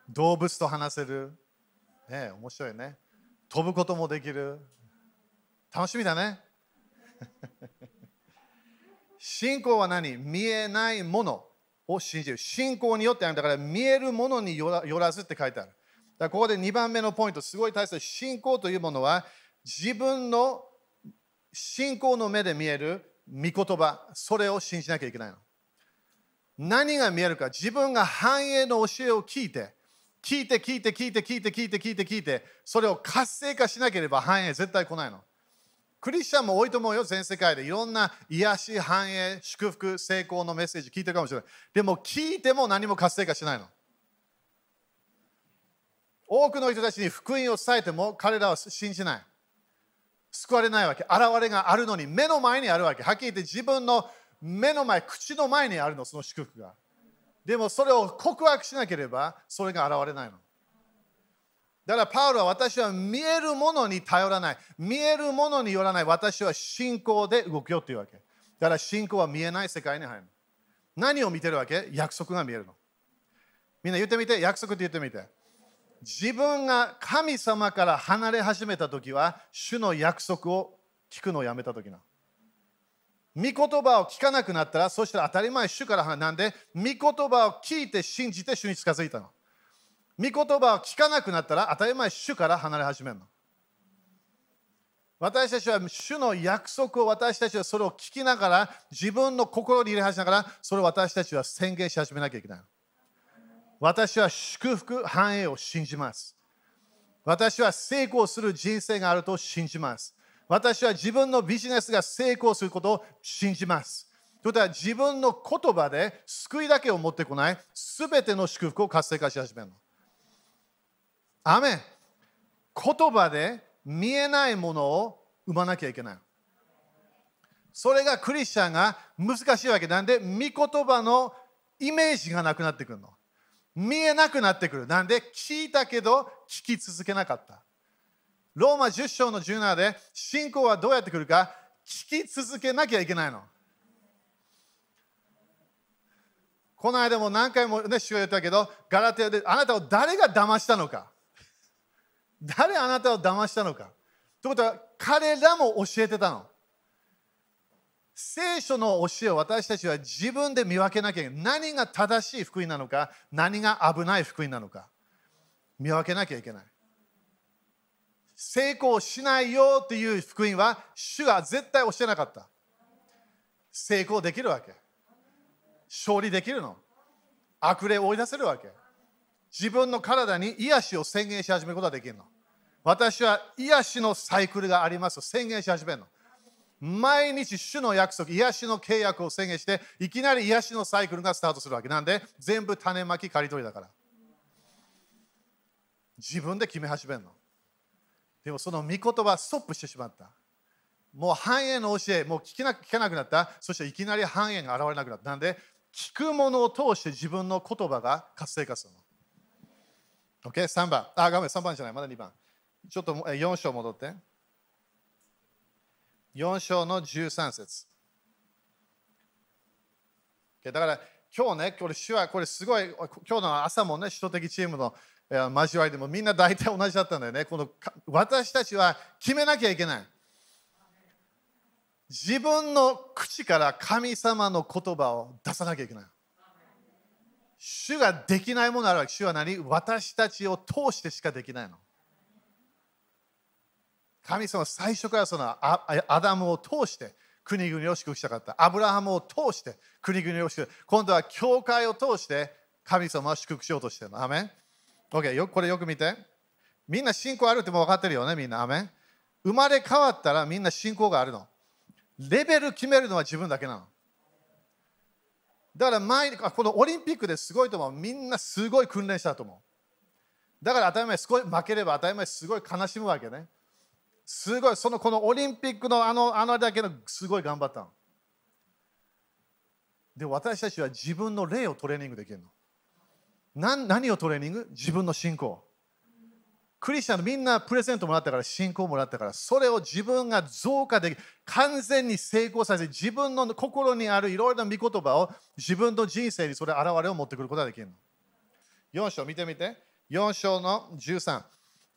動物と話せる。ね面白いね。飛ぶこともできる。楽しみだね。信仰は何？見えないものを信じる。信仰によってある。だから見えるものによらずって書いてある。だからここで2番目のポイント、すごい大切。信仰というものは自分の信仰の目で見える御言葉、それを信じなきゃいけないの。何が見えるか、自分が繁栄の教えを聞いて、聞いて聞いて聞いて聞いて聞いて聞いて聞いてそれを活性化しなければ繁栄絶対来ないの。クリスチャンも多いと思うよ全世界で。いろんな癒し繁栄祝福成功のメッセージ聞いてるかもしれない。でも聞いても何も活性化しないの。多くの人たちに福音を伝えても彼らは信じない。救われないわけ現れがあるのに目の前にあるわけはっきり言って自分の目の前口の前にあるのその祝福がでもそれを告白しなければそれが現れないの。だからパウロは私は見えるものに頼らない。見えるものによらない。私は信仰で動くよっていうわけ。だから信仰は見えない世界に入る。何を見てるわけ？約束が見えるの。みんな言ってみて、約束って言ってみて。自分が神様から離れ始めた時は、主の約束を聞くのをやめた時な。御言葉を聞かなくなったら、そしたら当たり前、主からなんで、御言葉を聞いて信じて主に近づいたの。御言葉を聞かなくなったら、当たり前、主から離れ始めるの。私たちは主の約束を私たちはそれを聞きながら自分の心に入れ始めながらそれを私たちは宣言し始めなきゃいけない。私は祝福繁栄を信じます。私は成功する人生があると信じます。私は自分のビジネスが成功することを信じます。ということは自分の言葉で救いだけを持ってこない、すべての祝福を活性化し始めるの。アメ言葉で見えないものを生まなきゃいけない。それがクリスチャンが難しいわけなんで、御言葉のイメージがなくなってくるの。見えなくなってくる。なんで、聞いたけど聞き続けなかった。ローマ10章の17で信仰はどうやってくるか？聞き続けなきゃいけないの。この間も何回もね、主が言ったけど、ガラテヤであなたを誰が騙したのか？誰あなたを騙したのか？ということは、彼らも教えてたの。聖書の教えを私たちは自分で見分けなきゃいけない。何が正しい福音なのか、何が危ない福音なのか、見分けなきゃいけない。成功しないよっていう福音は主が絶対教えなかった。成功できるわけ。勝利できるの。悪霊を追い出せるわけ。自分の体に癒しを宣言し始めることができるの。私は癒しのサイクルがありますと宣言し始めるの。毎日主の約束、癒しの契約を宣言して、いきなり癒しのサイクルがスタートするわけ。なんで、全部種まき刈り取りだから。自分で決め始めるの。でもその御言葉ストップしてしまった。もう繁栄の教え、もう聞けな聞かなくなった。そしていきなり繁栄が現れなくなった。なんで、聞くものを通して自分の言葉が活性化するの。OK、3番。あ、ごめん、3番じゃない、まだ2番。ちょっと4章戻って。4章の13節。だから今日ね、これ主はこれすごい、今日の朝もね、首都的チームの交わりでもみんな大体同じだったんだよね。この私たちは決めなきゃいけない。自分の口から神様の言葉を出さなきゃいけない。主ができないものあるわけ。主は何？私たちを通してしかできないの。神様最初からそのアダムを通して国々を祝福したかった。アブラハムを通して国々を祝福今度は教会を通して神様は祝福しようとしてるの。アメン ?OK、よこれよく見て。みんな信仰あるっても分かってるよね、みんな。アメン生まれ変わったらみんな信仰があるの。レベル決めるのは自分だけなの。だから前このオリンピックですごいと思う。みんなすごい訓練したと思う。だから当たり前、すごい負ければ当たり前、すごい悲しむわけね。すごい、そのこのオリンピックのあのあのだけのすごい頑張ったの。で、私たちは自分の霊をトレーニングできるの。何何をトレーニング？自分の信仰。クリスチャンのみんなプレゼントもらったから信仰もらったからそれを自分が増加でき完全に成功させ自分の心にあるいろいろな御言葉を自分の人生にそれ現れを持ってくることができるの4章見てみて4章の13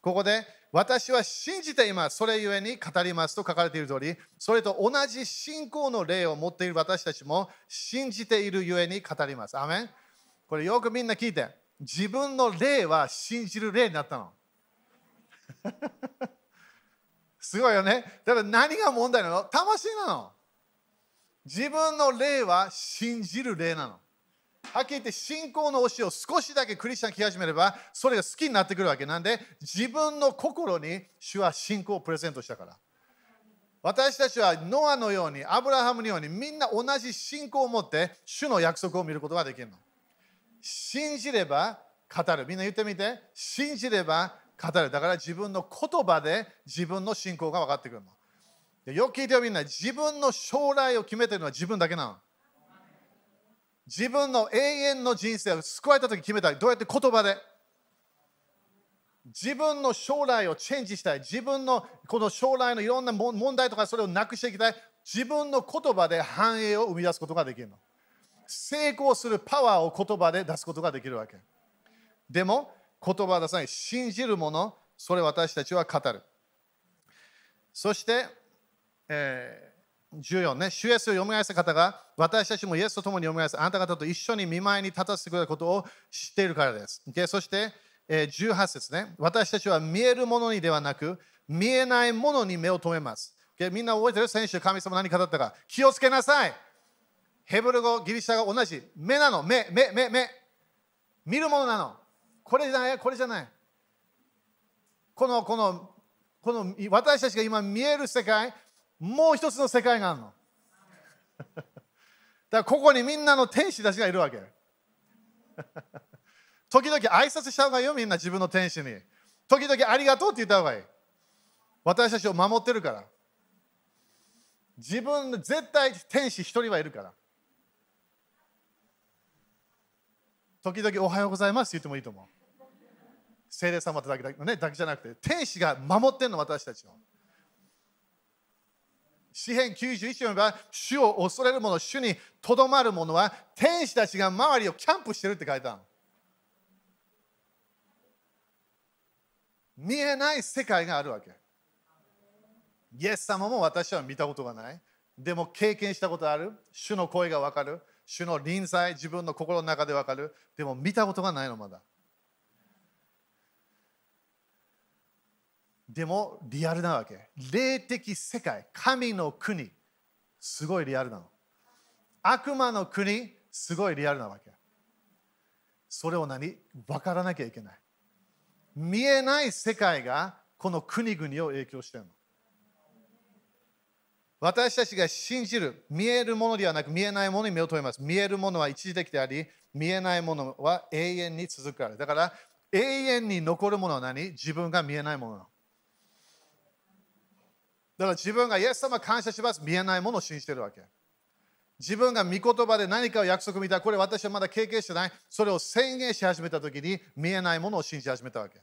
ここで私は信じていますそれゆえに語りますと書かれている通りそれと同じ信仰の霊を持っている私たちも信じているゆえに語りますアメンこれよくみんな聞いて自分の霊は信じる霊になったの すごいよね。だから何が問題なの？魂なの。自分の霊は信じる霊なの。はっきり言って信仰の教えを少しだけクリスチャン聞き始めればそれが好きになってくるわけなんで自分の心に主は信仰をプレゼントしたから。私たちはノアのようにアブラハムのようにみんな同じ信仰を持って主の約束を見ることができるの。信じれば語る。みんな言ってみて。信じれば語る。だから自分の言葉で自分の信仰が分かってくるの。よく聞いてよみんな、自分の将来を決めてるのは自分だけなの。自分の永遠の人生を救われた時決めたい。どうやって言葉で。自分の将来をチェンジしたい。自分のこの将来のいろんな問題とかそれをなくしていきたい。自分の言葉で繁栄を生み出すことができるの。成功するパワーを言葉で出すことができるわけ。でも、言葉を出さない。信じるもの、それ私たちは語る。そして、えー、14ね、主イエスを読み返した方が、私たちもイエスと共に読み返す、あなた方と一緒に見舞いに立たせてくれたことを知っているからです。でそして、えー、18節ね、私たちは見えるものにではなく、見えないものに目を留めます。でみんな覚えてる？先週、神様何語ったか。気をつけなさい。ヘブル語、ギリシャが同じ。目なの、目、目、目、目。見るものなの。これじゃない、これじゃない。この、この、この私たちが今見える世界、もう一つの世界があるの。だからここにみんなの天使たちがいるわけ。時々挨拶した方がいいよ、みんな自分の天使に。時々ありがとうって言った方がいい。私たちを守ってるから。自分、絶対天使一人はいるから。時々おはようございますって言ってもいいと思う。聖霊様だけだ,、ね、だけじゃなくて、天使が守ってんの、私たちを。詩篇91読めば、主を恐れる者、主にとどまる者は、天使たちが周りをキャンプしてるって書いてある。見えない世界があるわけ。イエス様も私は見たことがない。でも経験したことある。主の声がわかる。主の臨在、自分の心の中でわかる。でも見たことがないの、まだ。でもリアルなわけ。霊的世界、神の国、すごいリアルなの。悪魔の国、すごいリアルなわけ。それを何？分からなきゃいけない。見えない世界がこの国々を影響してるの。私たちが信じる、見えるものではなく見えないものに目を留めます。見えるものは一時的であり、見えないものは永遠に続くから。だから永遠に残るものは何？自分が見えないものなの。だから自分がイエス様感謝します。見えないものを信じてるわけ。自分が御言葉で何かを約束見たこれ私はまだ経験してない。それを宣言し始めたときに見えないものを信じ始めたわけ。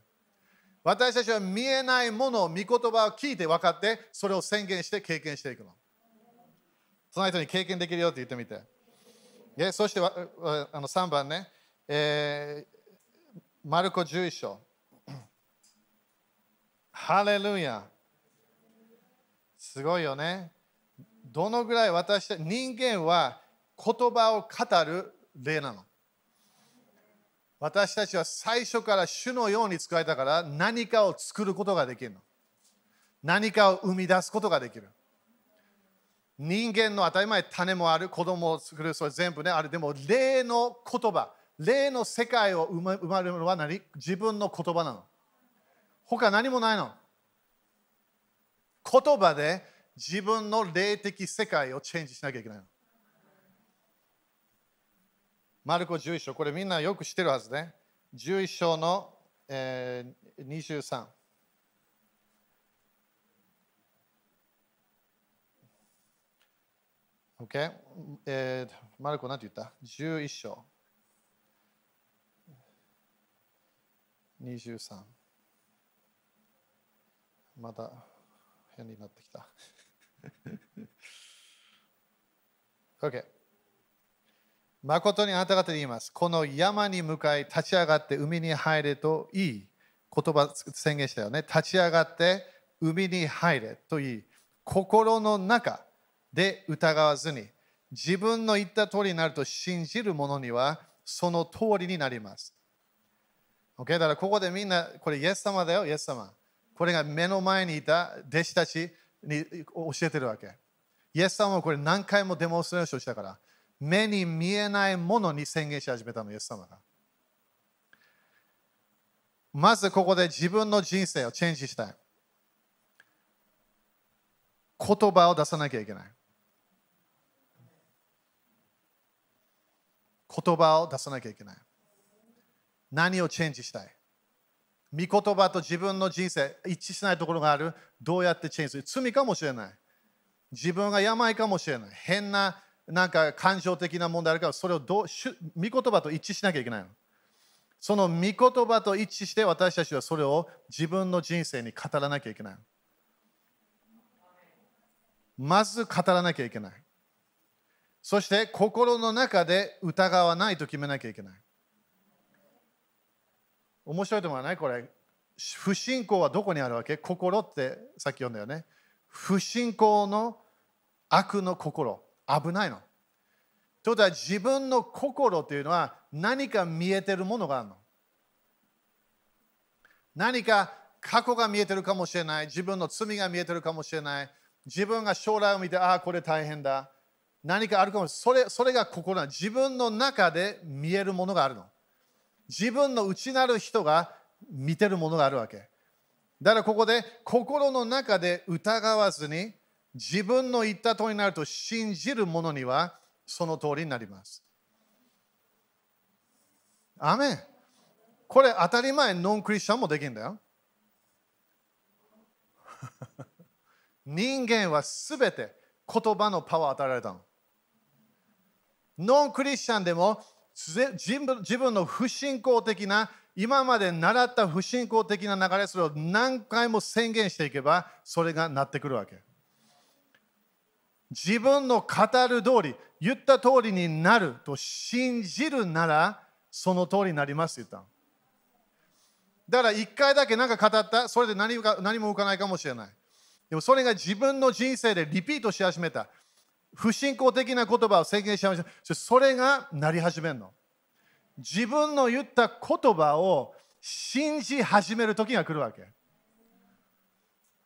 私たちは見えないものを、御言葉を聞いて分かって、それを宣言して経験していくの。その人に経験できるよって言ってみて。でそしてあの3番ね、えー、マルコ11章。ハレルヤ。すごいよね。どのぐらい私た人間は言葉を語る例なの？私たちは最初から主のように使えたから何かを作ることができるの。何かを生み出すことができる。人間の当たり前、種もある、子供を作る、それ全部ね、ある。でも、霊の言葉、霊の世界を生まれるのは何？自分の言葉なの。他何もないの。言葉で自分の霊的世界をチェンジしなきゃいけないの。マルコ11章、これみんなよく知ってるはずね。11章の、えー、23。OK? えー、マルコ何て言った ?11 章。23。また変になってきた。OK。誠にあなた方に言います。この山に向かい立ち上がって海に入れといい言葉宣言したよね。立ち上がって海に入れといい。心の中で疑わずに自分の言った通りになると信じる者にはその通りになります。OK? だからここでみんな、これイエス様だよ、イエス様。これが目の前にいた弟子たちに教えてるわけ。イエス様はこれ何回もデモンストレーションしたから。目に見えないものに宣言し始めたの、イエス様が。まずここで自分の人生をチェンジしたい。言葉を出さなきゃいけない。言葉を出さなきゃいけない。何をチェンジしたい？御言葉と自分の人生一致しないところがある。どうやってチェンジする？罪かもしれない。自分が病かもしれない。変ななんか感情的な問題あるからそれをどう御言葉と一致しなきゃいけないの。その御言葉と一致して私たちはそれを自分の人生に語らなきゃいけない。まず語らなきゃいけない。そして心の中で疑わないと決めなきゃいけない。面白いと思わないこれ不信仰はどこにあるわけ？心ってさっき読んだよね不信仰の悪の心危ないの。ということは自分の心というのは何か見えてるものがあるの。何か過去が見えてるかもしれない。自分の罪が見えてるかもしれない。自分が将来を見て、ああ、これ大変だ。何かあるかもしれない。それそれが心なの自分の中で見えるものがあるの。自分の内なる人が見てるものがあるわけ。だからここで心の中で疑わずに自分の言った通りになると信じる者にはその通りになります。アメンこれ当たり前ノンクリスチャンもできるんだよ。人間はすべて言葉のパワーを与えられたの。ノンクリスチャンでも自分の不信仰的な今まで習った不信仰的な流れそれを何回も宣言していけばそれがなってくるわけ。自分の語る通り、言った通りになると信じるなら、その通りになりますって言った。だから一回だけ何か語った、それで何か何も浮かないかもしれない。でもそれが自分の人生でリピートし始めた。不信仰的な言葉を宣言し始めた。それがなり始めるの。自分の言った言葉を信じ始める時が来るわけ。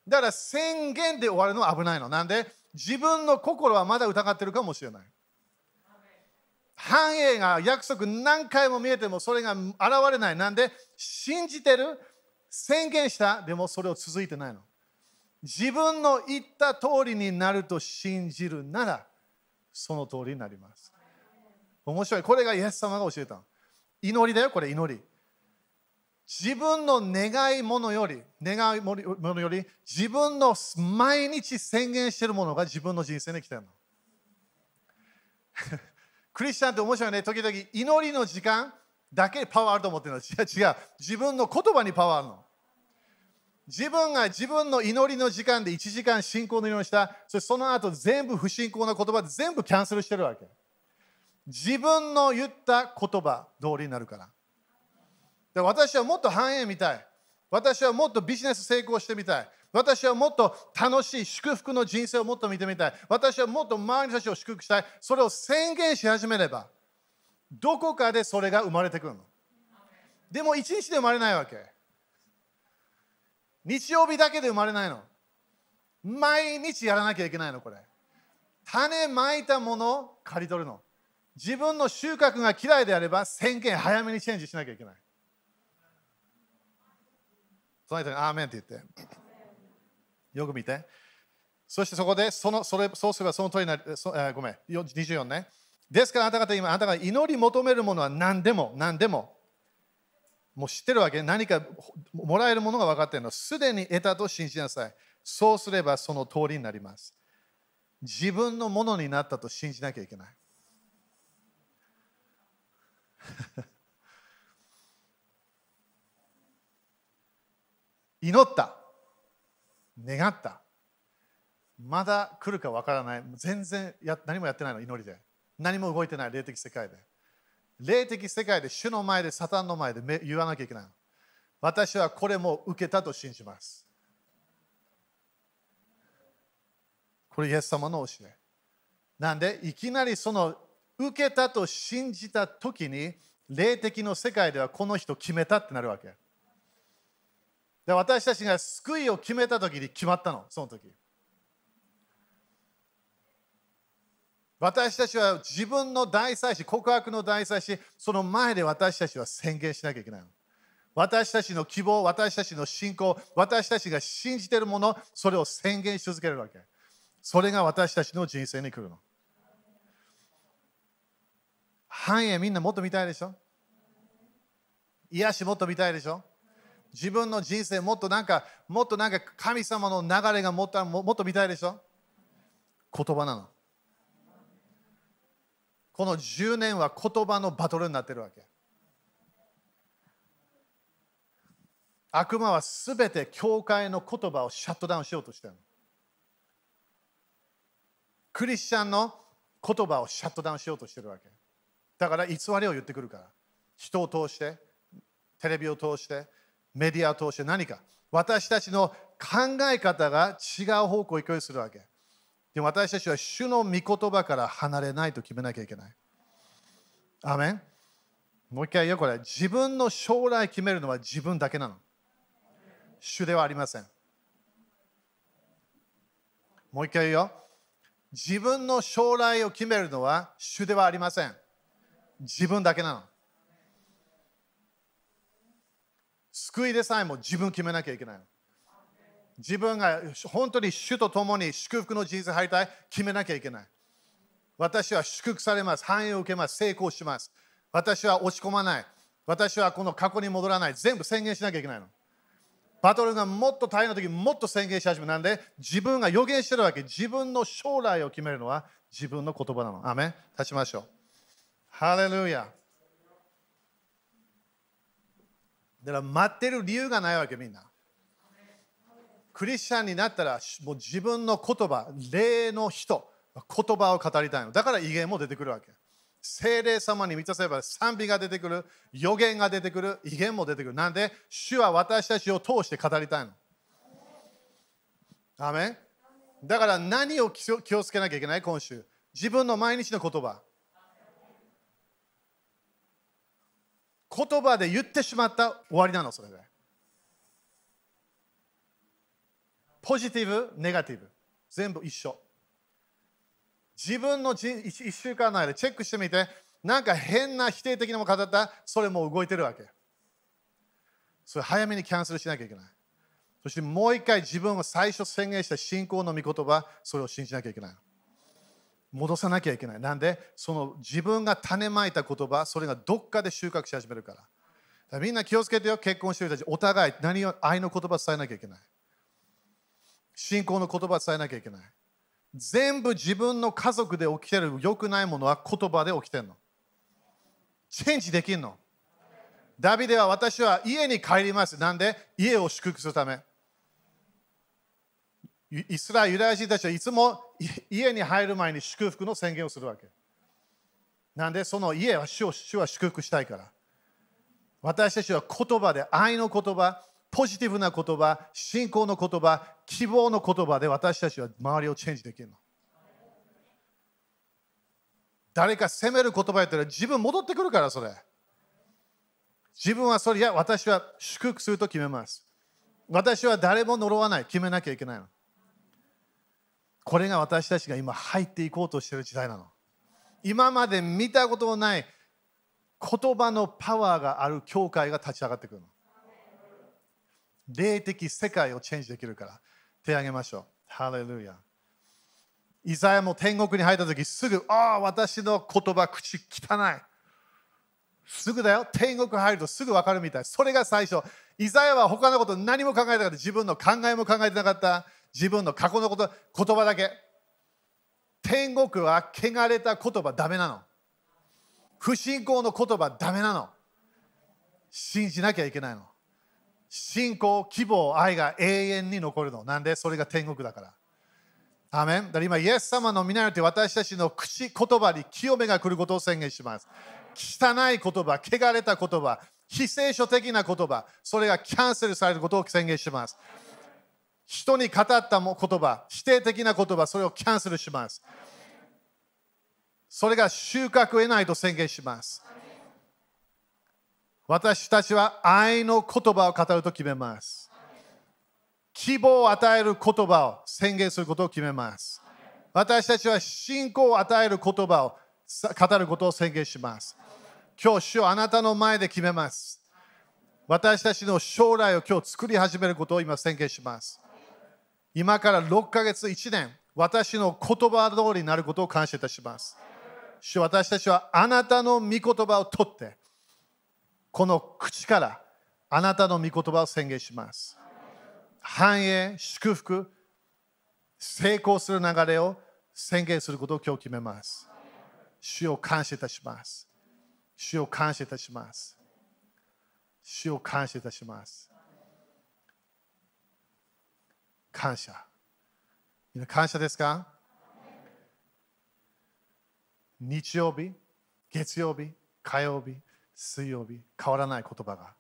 だから宣言で終わるのは危ないの。なんで？自分の心はまだ疑ってるかもしれない。繁栄が約束何回も見えてもそれが現れない。なんで？信じてる宣言したでもそれを続いてないの。自分の言った通りになると信じるならその通りになります。面白い。これがイエス様が教えた祈りだよ、これ祈り。自分の願いものより、願いものより、自分の毎日宣言しているものが自分の人生に来てるの。クリスチャンって面白いね、時々祈りの時間だけパワーあると思ってるの。違う違う。自分の言葉にパワーあるの。自分が自分の祈りの時間で1時間信仰の祈りをした、そしてその後全部不信仰な言葉で全部キャンセルしてるわけ。自分の言った言葉通りになるから。で私はもっと繁栄みたい。私はもっとビジネス成功してみたい。私はもっと楽しい祝福の人生をもっと見てみたい。私はもっと周りの人たちを祝福したい。それを宣言し始めれば、どこかでそれが生まれてくるの。でも一日で生まれないわけ。日曜日だけで生まれないの。毎日やらなきゃいけないの、これ。種まいたものを刈り取るの。自分の収穫が嫌いであれば宣言早めにチェンジしなきゃいけない。その人にアーメンって言って。よく見て。そしてそこでそのそれそうすればその通りになる。そえー、ごめん、24ね。ですからあなた方今、あなたが祈り求めるものは何でも、何でも。もう知ってるわけ？何かもらえるものが分かっているの？すでに得たと信じなさい。そうすればその通りになります。自分のものになったと信じなきゃいけない。祈った。願った。まだ来るか分からない。全然や何もやってないの、祈りで。何も動いてない、霊的世界で。霊的世界で主の前で、サタンの前で言わなきゃいけないの。私はこれも受けたと信じます。これ、イエス様の教え。なんで、いきなりその受けたと信じたときに、霊的の世界ではこの人決めたってなるわけ。で私たちが救いを決めたときに決まったの、その時。私たちは自分の大祭司、告白の大祭司、その前で私たちは宣言しなきゃいけない。私たちの希望、私たちの信仰、私たちが信じているもの、それを宣言し続けるわけ。それが私たちの人生に来るの。繁栄みんなもっと見たいでしょ？癒しもっと見たいでしょ？自分の人生もっとなんか、もっとなんか神様の流れがもっともっと見たいでしょ？言葉なの。この10年は言葉のバトルになってるわけ。悪魔はすべて教会の言葉をシャットダウンしようとしてる。クリスチャンの言葉をシャットダウンしようとしてるわけ。だから偽りを言ってくるから。人を通して、テレビを通して、メディアを通して何か。私たちの考え方が違う方向を行くするわけ。でも私たちは主の御言葉から離れないと決めなきゃいけない。アメンもう一回言うこれ。自分の将来決めるのは自分だけなの。主ではありません。もう一回言うよ。自分の将来を決めるのは主ではありません。自分だけなの。救いでさえも自分決めなきゃいけないの。自分が本当に主と共に祝福の人生入りたい決めなきゃいけない。私は祝福されます。繁栄を受けます。成功します。私は落ち込まない。私はこの過去に戻らない。全部宣言しなきゃいけないの。バトルがもっと大変な時もっと宣言し始めなんで自分が予言してるわけ自分の将来を決めるのは自分の言葉なのアメ立ちましょうハレルヤだから待ってる理由がないわけみんなクリスチャンになったらもう自分の言葉霊の人言葉を語りたいのだから威厳も出てくるわけ精霊様に満たせば賛美が出てくる、予言が出てくる、威厳も出てくる。なんで、主は私たちを通して語りたいの。アメだから何を気をつけなきゃいけない？今週。自分の毎日の言葉。言葉で言ってしまった終わりなの、それで。ポジティブ、ネガティブ。全部一緒。自分の1週間の間チェックしてみて、なんか変な否定的なも語った、それも動いてるわけ。それ早めにキャンセルしなきゃいけない。そしてもう一回自分が最初宣言した信仰の御言葉、それを信じなきゃいけない。戻さなきゃいけない。なんで、その自分が種まいた言葉、それがどっかで収穫し始めるから。からみんな気をつけてよ、結婚してる人たち、お互い何を愛の言葉伝えなきゃいけない。信仰の言葉伝えなきゃいけない。全部自分の家族で起きてる良くないものは言葉で起きてるの。チェンジできるの。ダビデは私は家に帰ります。なんで？家を祝福するため。イスラエルユダヤ人たちはいつも家に入る前に祝福の宣言をするわけ。なんで？その家は主を主は祝福したいから。私たちは言葉で愛の言葉、ポジティブな言葉、信仰の言葉、希望の言葉で私たちは周りをチェンジできるの。誰か責める言葉やったら自分戻ってくるからそれ。自分はそれ、いや、私は祝福すると決めます。私は誰も呪わない。決めなきゃいけないの。これが私たちが今入っていこうとしている時代なの。今まで見たことのない言葉のパワーがある教会が立ち上がってくるの。霊的世界をチェンジできるから手を挙げましょう。ハレルヤ。イザヤも天国に入った時すぐ、ああ、私の言葉、口汚い。すぐだよ。天国入るとすぐ分かるみたい。それが最初。イザヤは他のこと何も考えてなかった。自分の考えも考えてなかった。自分の過去のこと、言葉だけ。天国は汚れた言葉ダメなの。不信仰の言葉ダメなの。信じなきゃいけないの。信仰、希望、愛が永遠に残るの。なんで？それが天国だから。アメンだから今、イエス様の皆によって私たちの口、言葉に清めが来ることを宣言します。汚い言葉、汚れた言葉、非聖書的な言葉、それがキャンセルされることを宣言します。人に語った言葉、否定的な言葉、それをキャンセルします。それが収穫を得ないと宣言します。私たちは愛の言葉を語ると決めます。希望を与える言葉を宣言することを決めます。私たちは信仰を与える言葉を語ることを宣言します。今日、主をあなたの前で決めます。私たちの将来を今日作り始めることを今宣言します。今から6ヶ月、1年、私の言葉通りになることを感謝いたします。主私たちはあなたの御言葉を取って、この口からあなたの御言葉を宣言します。繁栄、祝福、成功する流れを宣言することを今日決めます。主を感謝いたします。主を感謝いたします。主を感謝いたします。感謝。みんな感謝ですか？日曜日、月曜日、火曜日、水曜日、変わらない言葉が。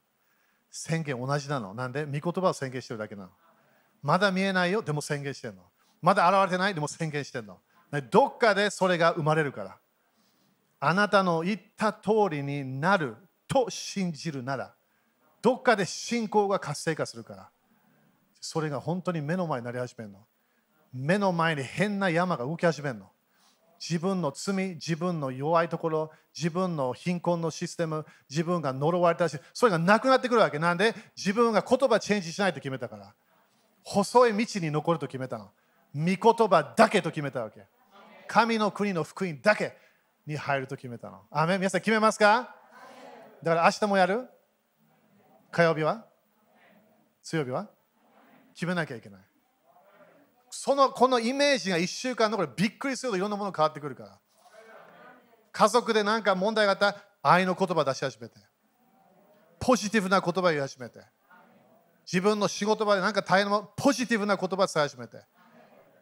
宣言同じなの。なんで？御言葉を宣言してるだけなの。まだ見えないよ、でも宣言してるの。まだ現れてない、でも宣言してるの。どっかでそれが生まれるから。あなたの言った通りになると信じるなら、どっかで信仰が活性化するから。それが本当に目の前になり始めるの。目の前に変な山が動き始めるの。自分の罪、自分の弱いところ、自分の貧困のシステム、自分が呪われたし、それがなくなってくるわけ。なんで自分が言葉チェンジしないと決めたから。細い道に残ると決めたの。御言葉だけと決めたわけ。神の国の福音だけに入ると決めたの。アメ皆さん決めますか？だから明日もやる？火曜日は？水曜日は？決めなきゃいけない。そのこのイメージが1週間のこれびっくりするといろんなもの変わってくるから。家族で何か問題があったら愛の言葉出し始めて。ポジティブな言葉言い始めて。自分の仕事場で何か大変なポジティブな言葉伝え始めて。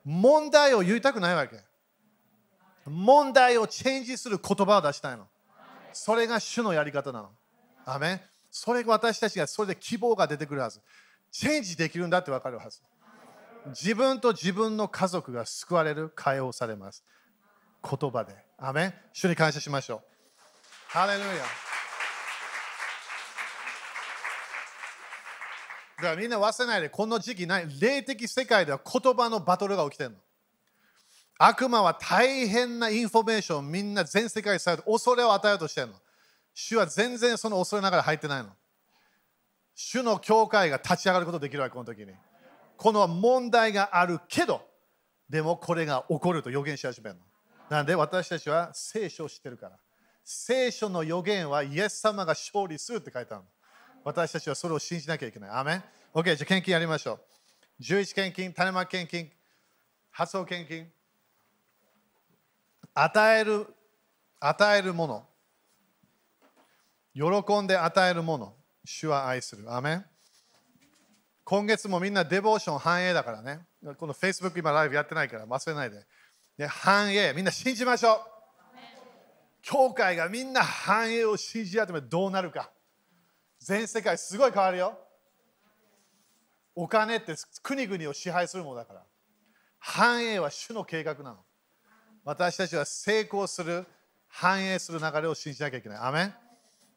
問題を言いたくないわけ。問題をチェンジする言葉を出したいの。それが主のやり方なの。アメそれ私たちがそれで希望が出てくるはず。チェンジできるんだって分かるはず。自分と自分の家族が救われる、解放されます。言葉で。アメ主に感謝しましょう。ハレルヤ。だからみんな忘れないで、この時期ない、霊的世界では言葉のバトルが起きてるの。悪魔は大変なインフォメーションをみんな全世界に伝えて恐れを与えようとしてるの。主は全然その恐れながら入ってないの。主の教会が立ち上がることできるわけ、この時に。この問題があるけど、でもこれが起こると予言し始めるの。なんで私たちは聖書を知ってるから。聖書の予言はイエス様が勝利するって書いてあるの。私たちはそれを信じなきゃいけない。アメン ?OK、じゃあ献金やりましょう。11献金、種まき献金、発想献金。与える、与えるもの。喜んで与えるもの。主は愛する。アメン今月もみんなデボーション繁栄だからね。この Facebook 今ライブやってないから忘れないで。で繁栄、みんな信じましょう。教会がみんな繁栄を信じ始めどうなるか。全世界すごい変わるよ。お金って国々を支配するものだから。繁栄は主の計画なの。私たちは成功する、繁栄する流れを信じなきゃいけない。アメン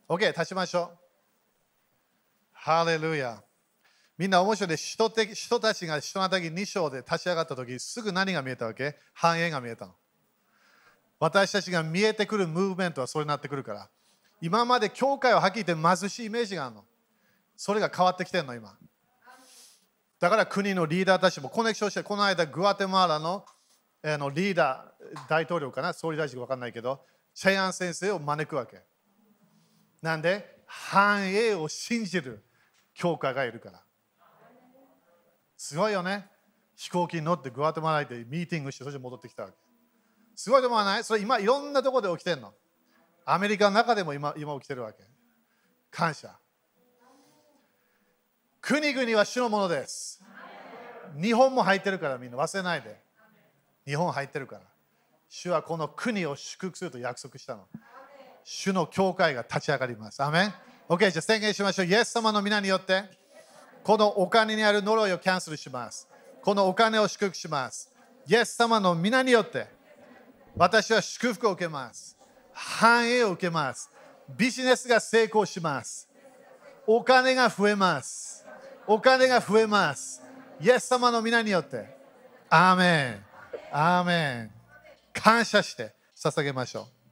?OK、立ちましょう。ハレルヤ。みんな面白いで人的人たちが人の時2章で立ち上がった時すぐ何が見えたわけ？繁栄が見えたの。私たちが見えてくるムーブメントはそれになってくるから。今まで教会ははっきり言って貧しいイメージがあるの。それが変わってきてるの、今。だから国のリーダーたちもコネクションして、この間、グアテマラのあのリーダー、大統領かな、総理大臣か分かんないけど、チェヤン先生を招くわけ。なんで、繁栄を信じる教会がいるから。すごいよね。飛行機に乗ってグアテマラでミーティングして、そして戻ってきたわけ。すごいと思わない？それ今いろんなところで起きてるの。アメリカの中でも今今起きてるわけ。感謝。国々は主のものです。日本も入ってるからみんな忘れないで。日本入ってるから。主はこの国を祝福すると約束したの。主の教会が立ち上がります。アメン ?OK、じゃあ宣言しましょう。イエス様の皆によって、このお金にある呪いをキャンセルします。このお金を祝福します。イエス様の皆によって、私は祝福を受けます。繁栄を受けます。ビジネスが成功します。お金が増えます。お金が増えます。イエス様の皆によって。アーメン。アーメン。感謝して捧げましょう。